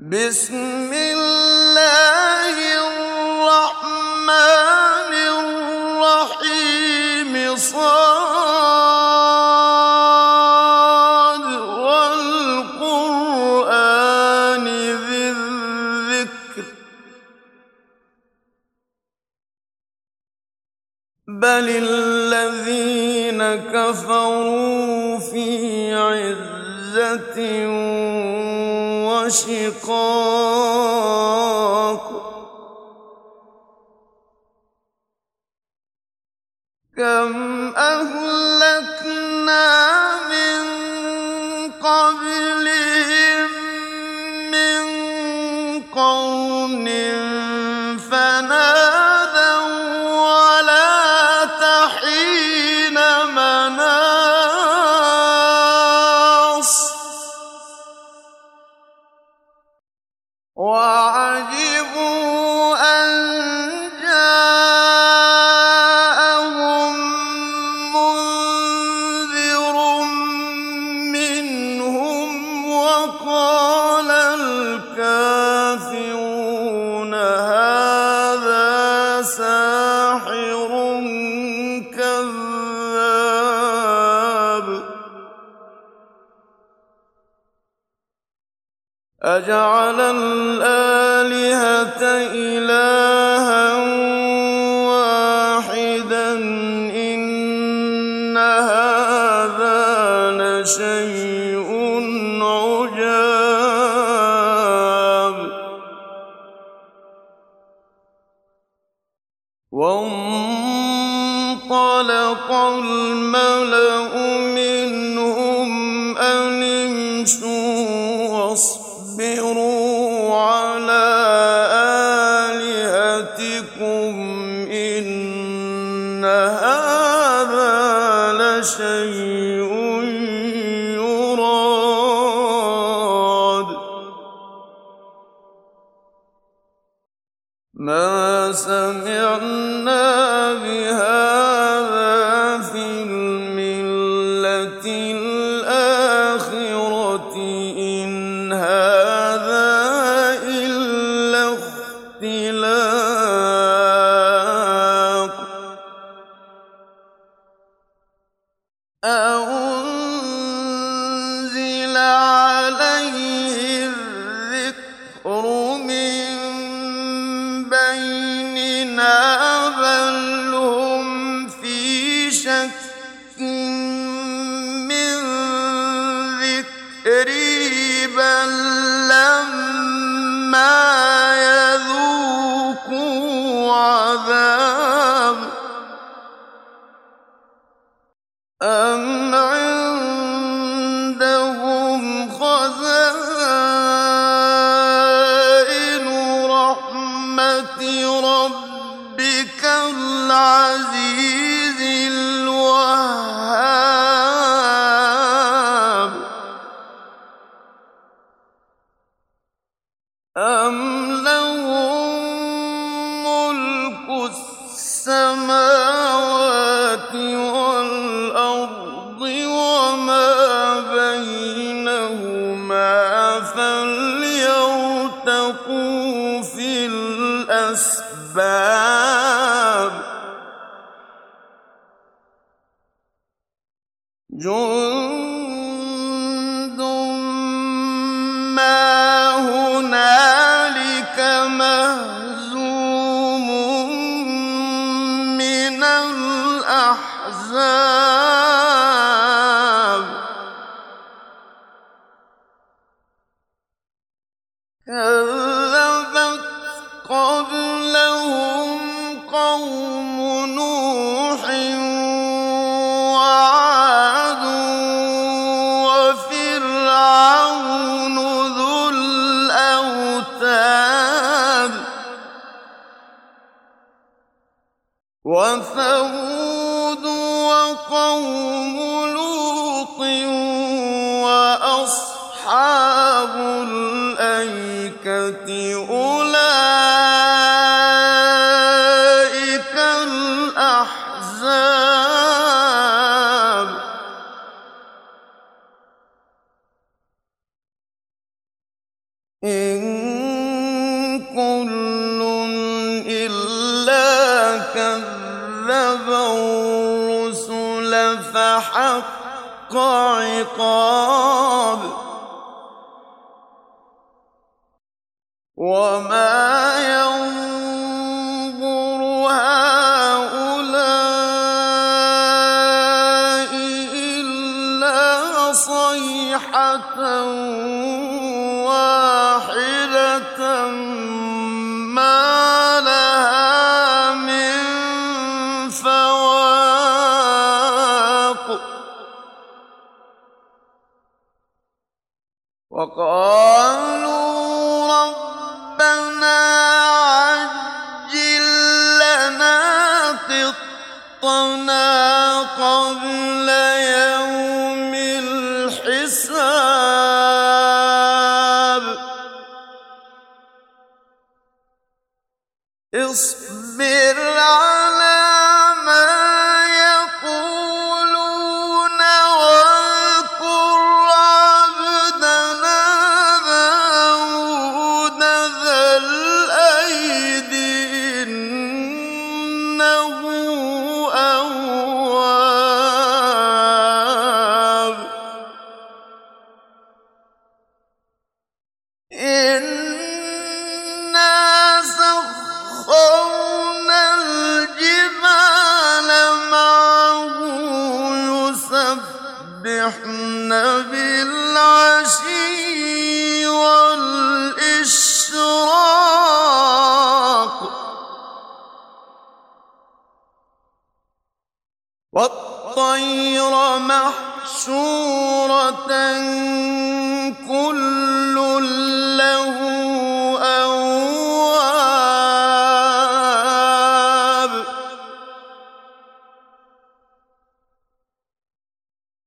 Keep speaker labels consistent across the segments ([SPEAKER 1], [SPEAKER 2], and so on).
[SPEAKER 1] بسم الله وعجبوا لشيء الأحزاب كذبوا الرسل فحق عقاب. وما العالمين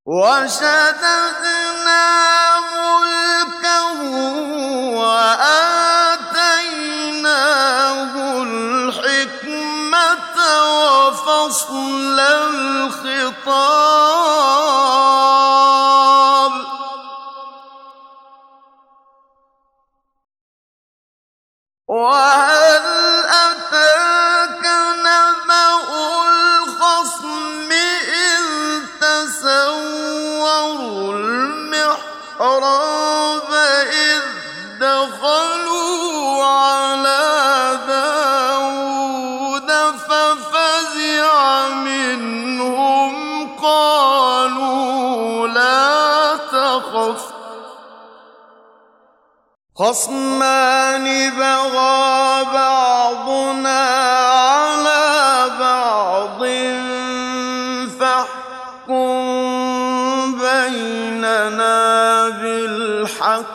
[SPEAKER 1] وشددنا خصمان بغى بعضنا على بعض فاحكم بيننا بالحق.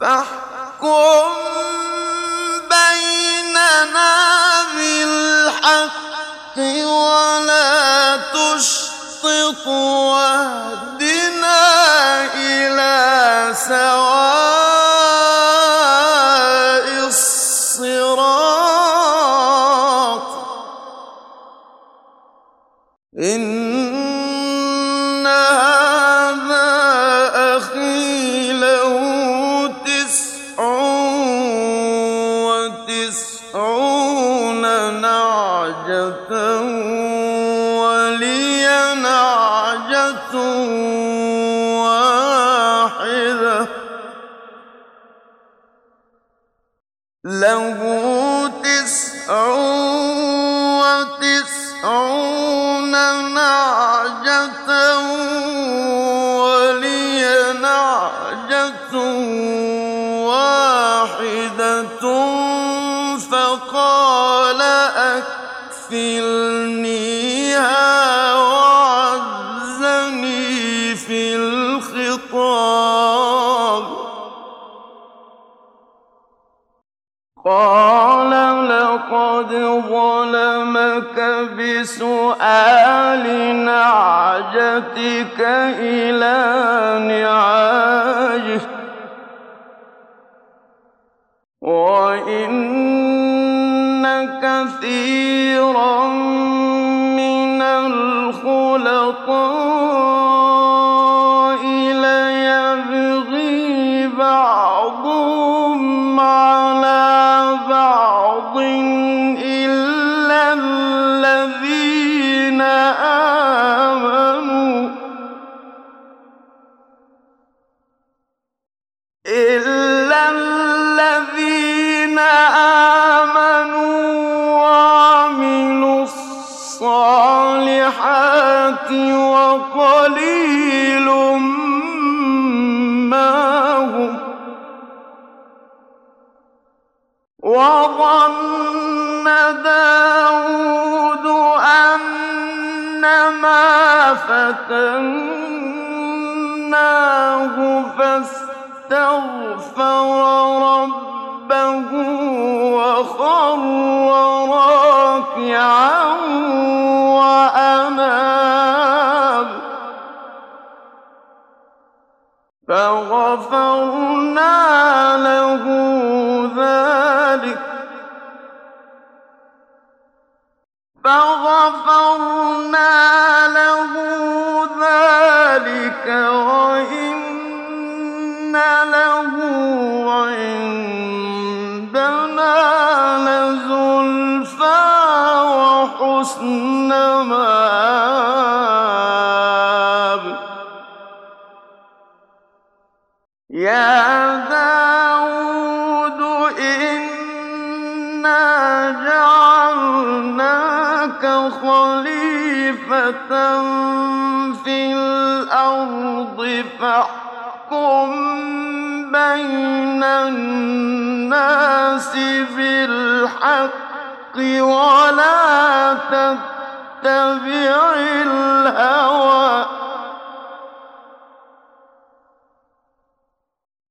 [SPEAKER 1] فاحكم بيننا بالحق ولا تشطط واهدنا سواء ظلمك بسؤال نعجتك إلى نعاجه. وإن كثير في الأرض فاحكم بين الناس بالحق ولا تتبع الهوى.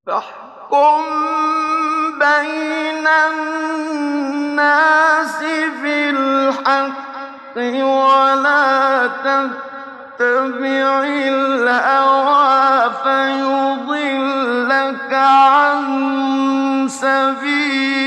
[SPEAKER 1] فاحكم بين الناس بالحق ولا تتبع الهوى فيضلك عن سبيل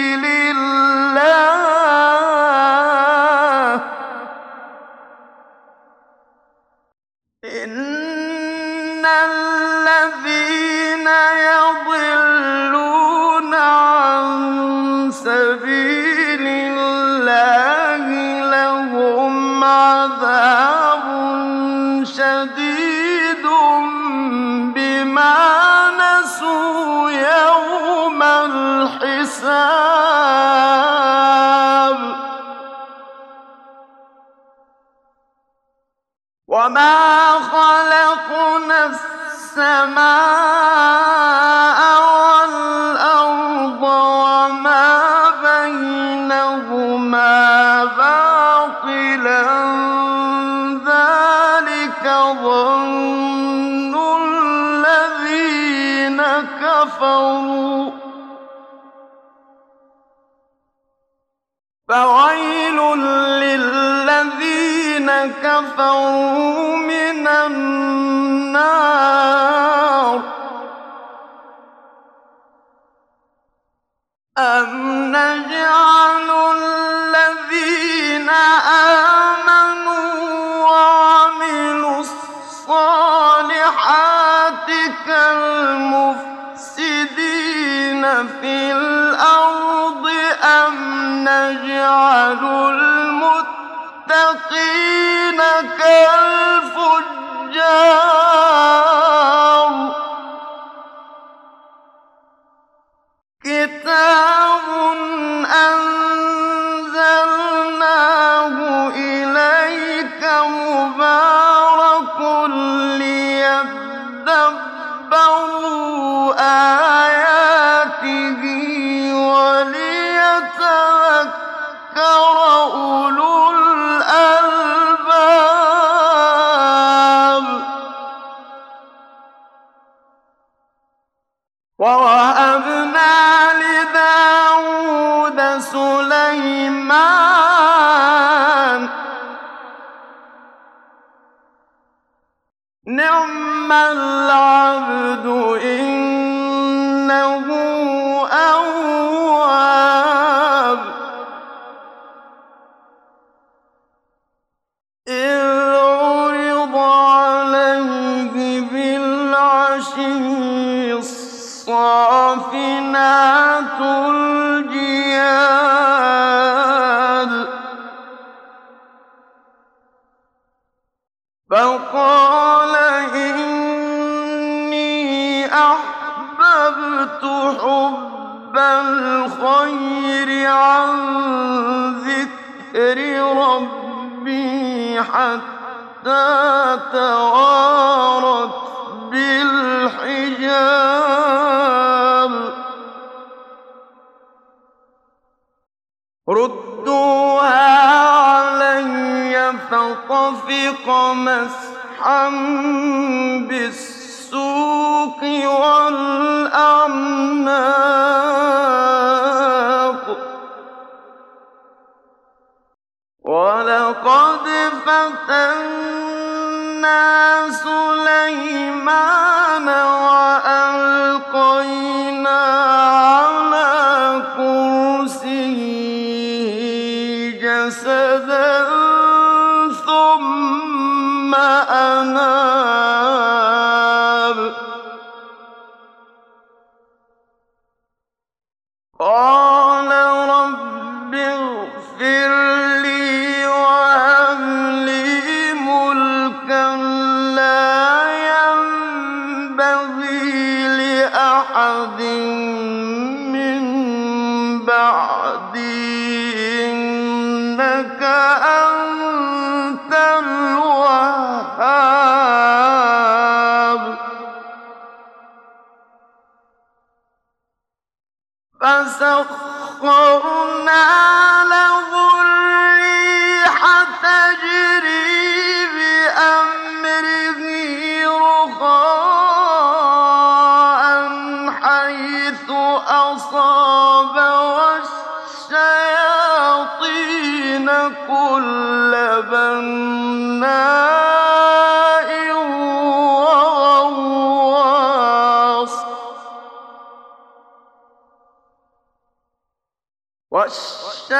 [SPEAKER 1] وَالشَّيَاطِينَ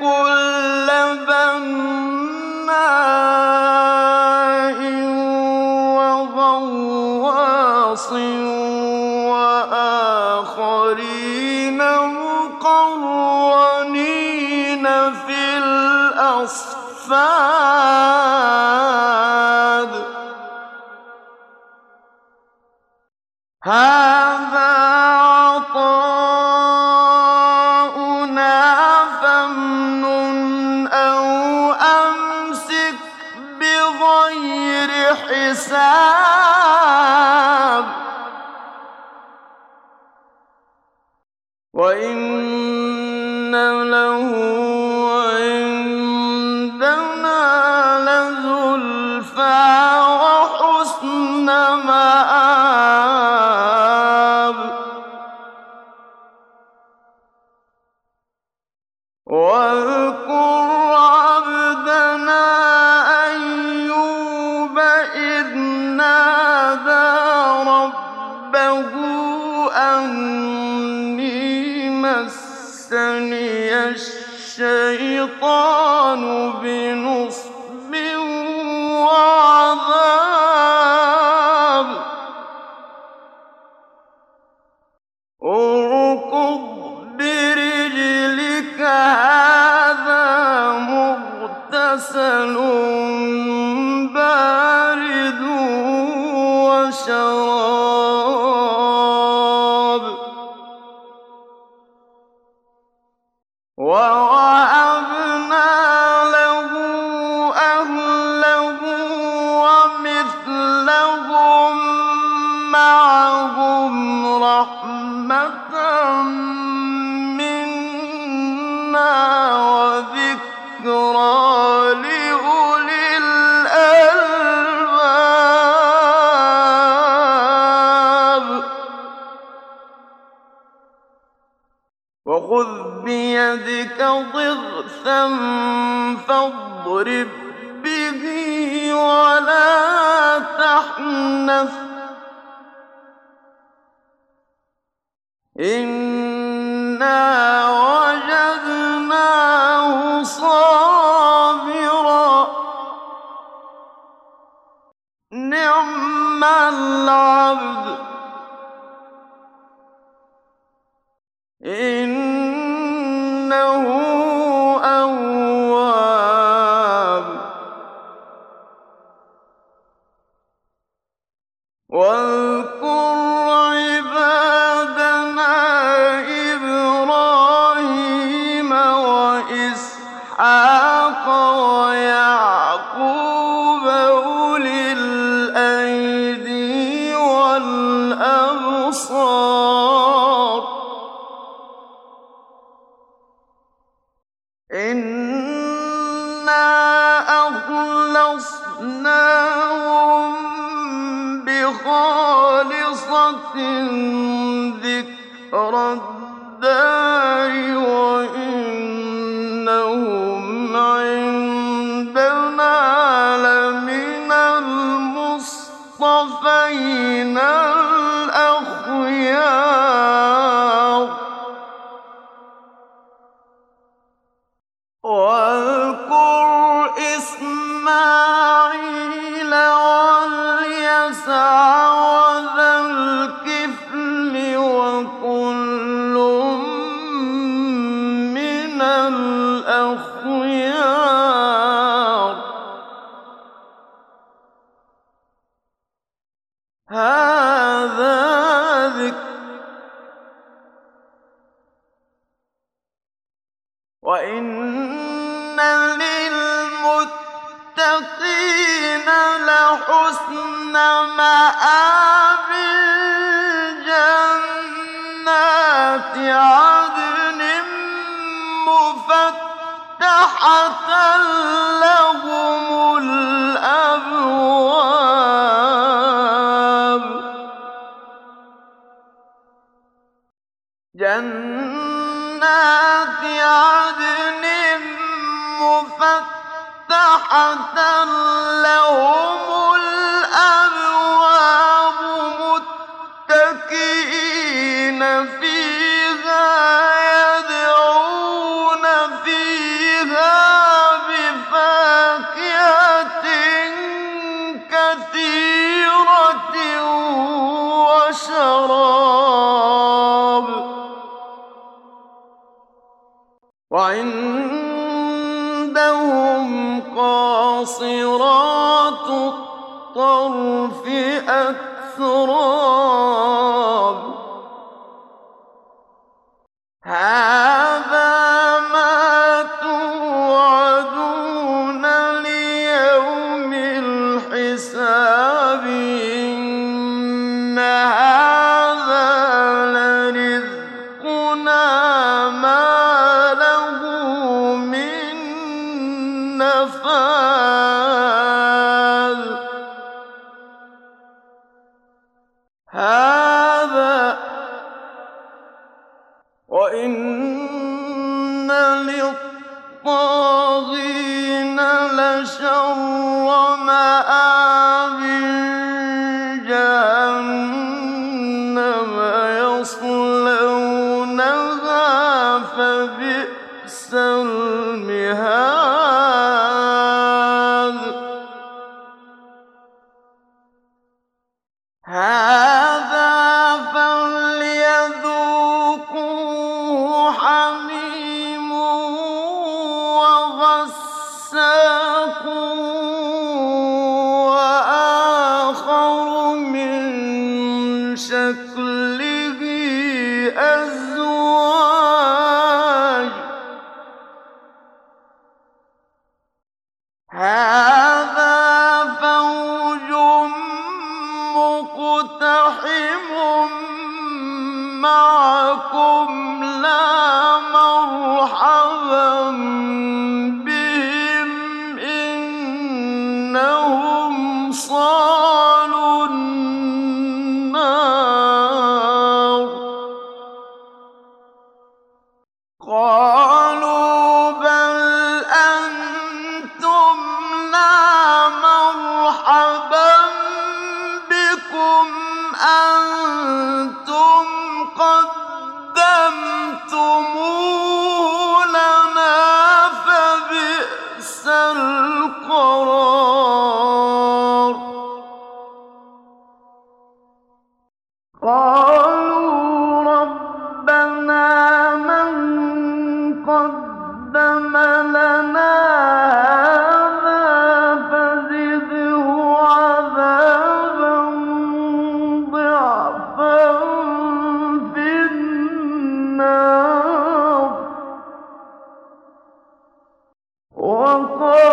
[SPEAKER 1] كُلَّ وَحُسْنَ مَعَ وَإِنَّ لِلطَّاغِينَ لَشَرَّ কর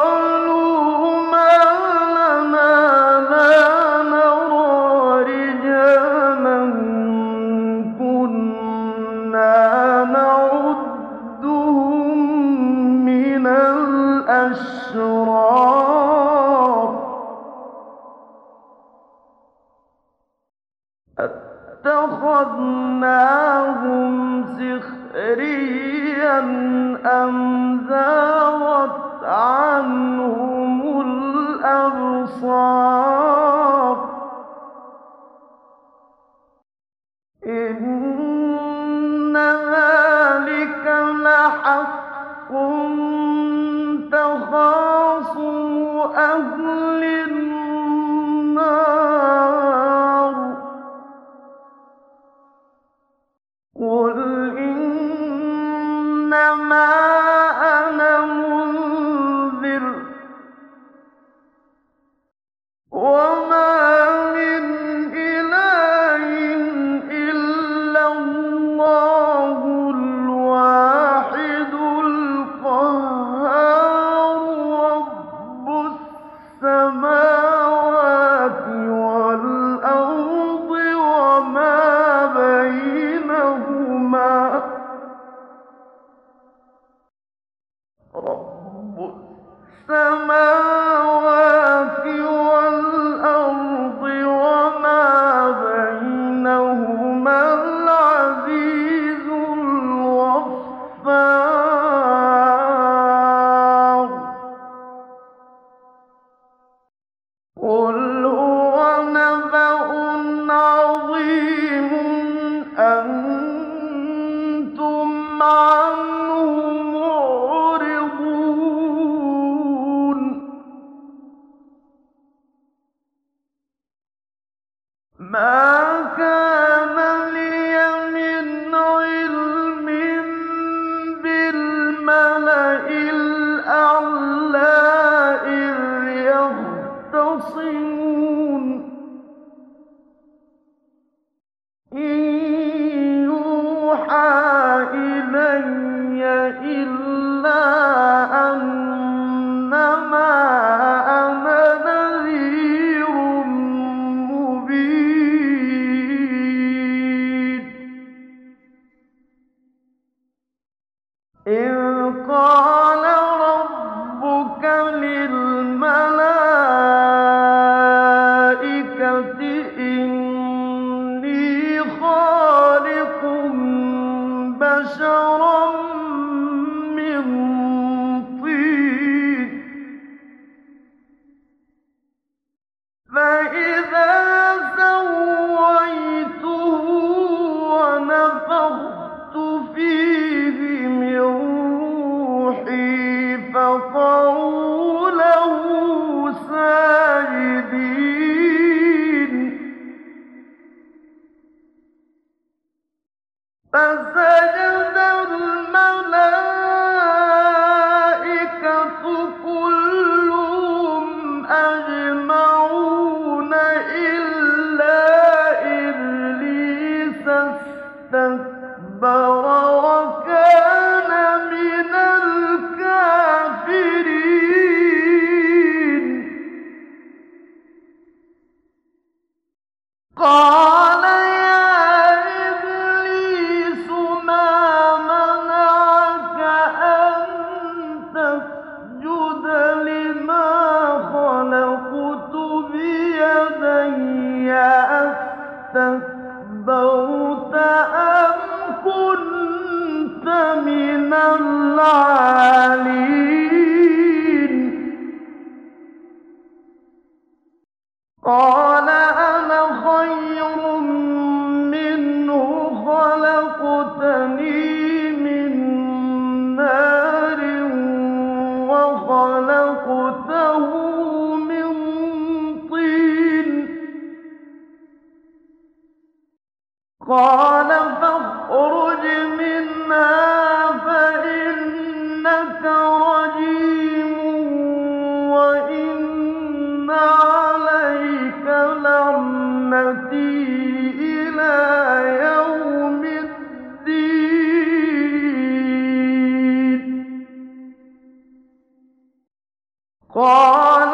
[SPEAKER 1] قَالَ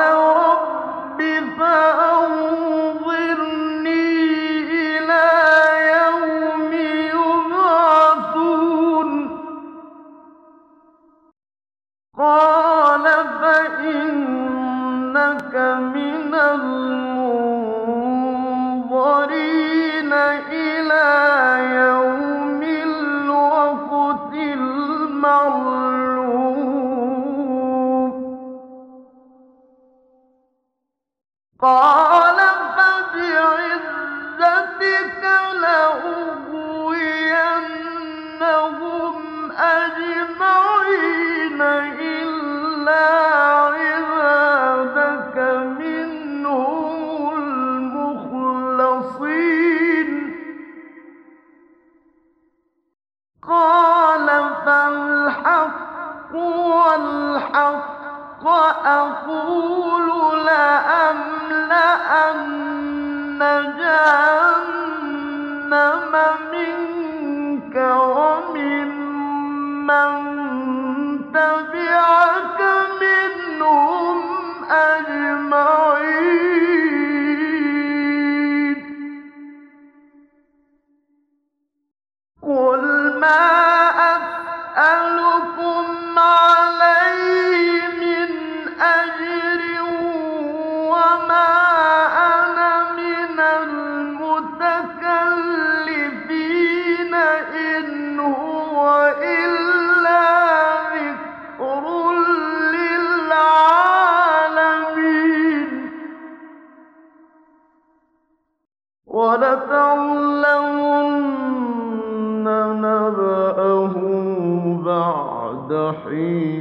[SPEAKER 1] جَهَنَّمَ مِنكَ وَلَتَعْلَمُنَّ نَبَأَهُ بَعْدَ حِينٍ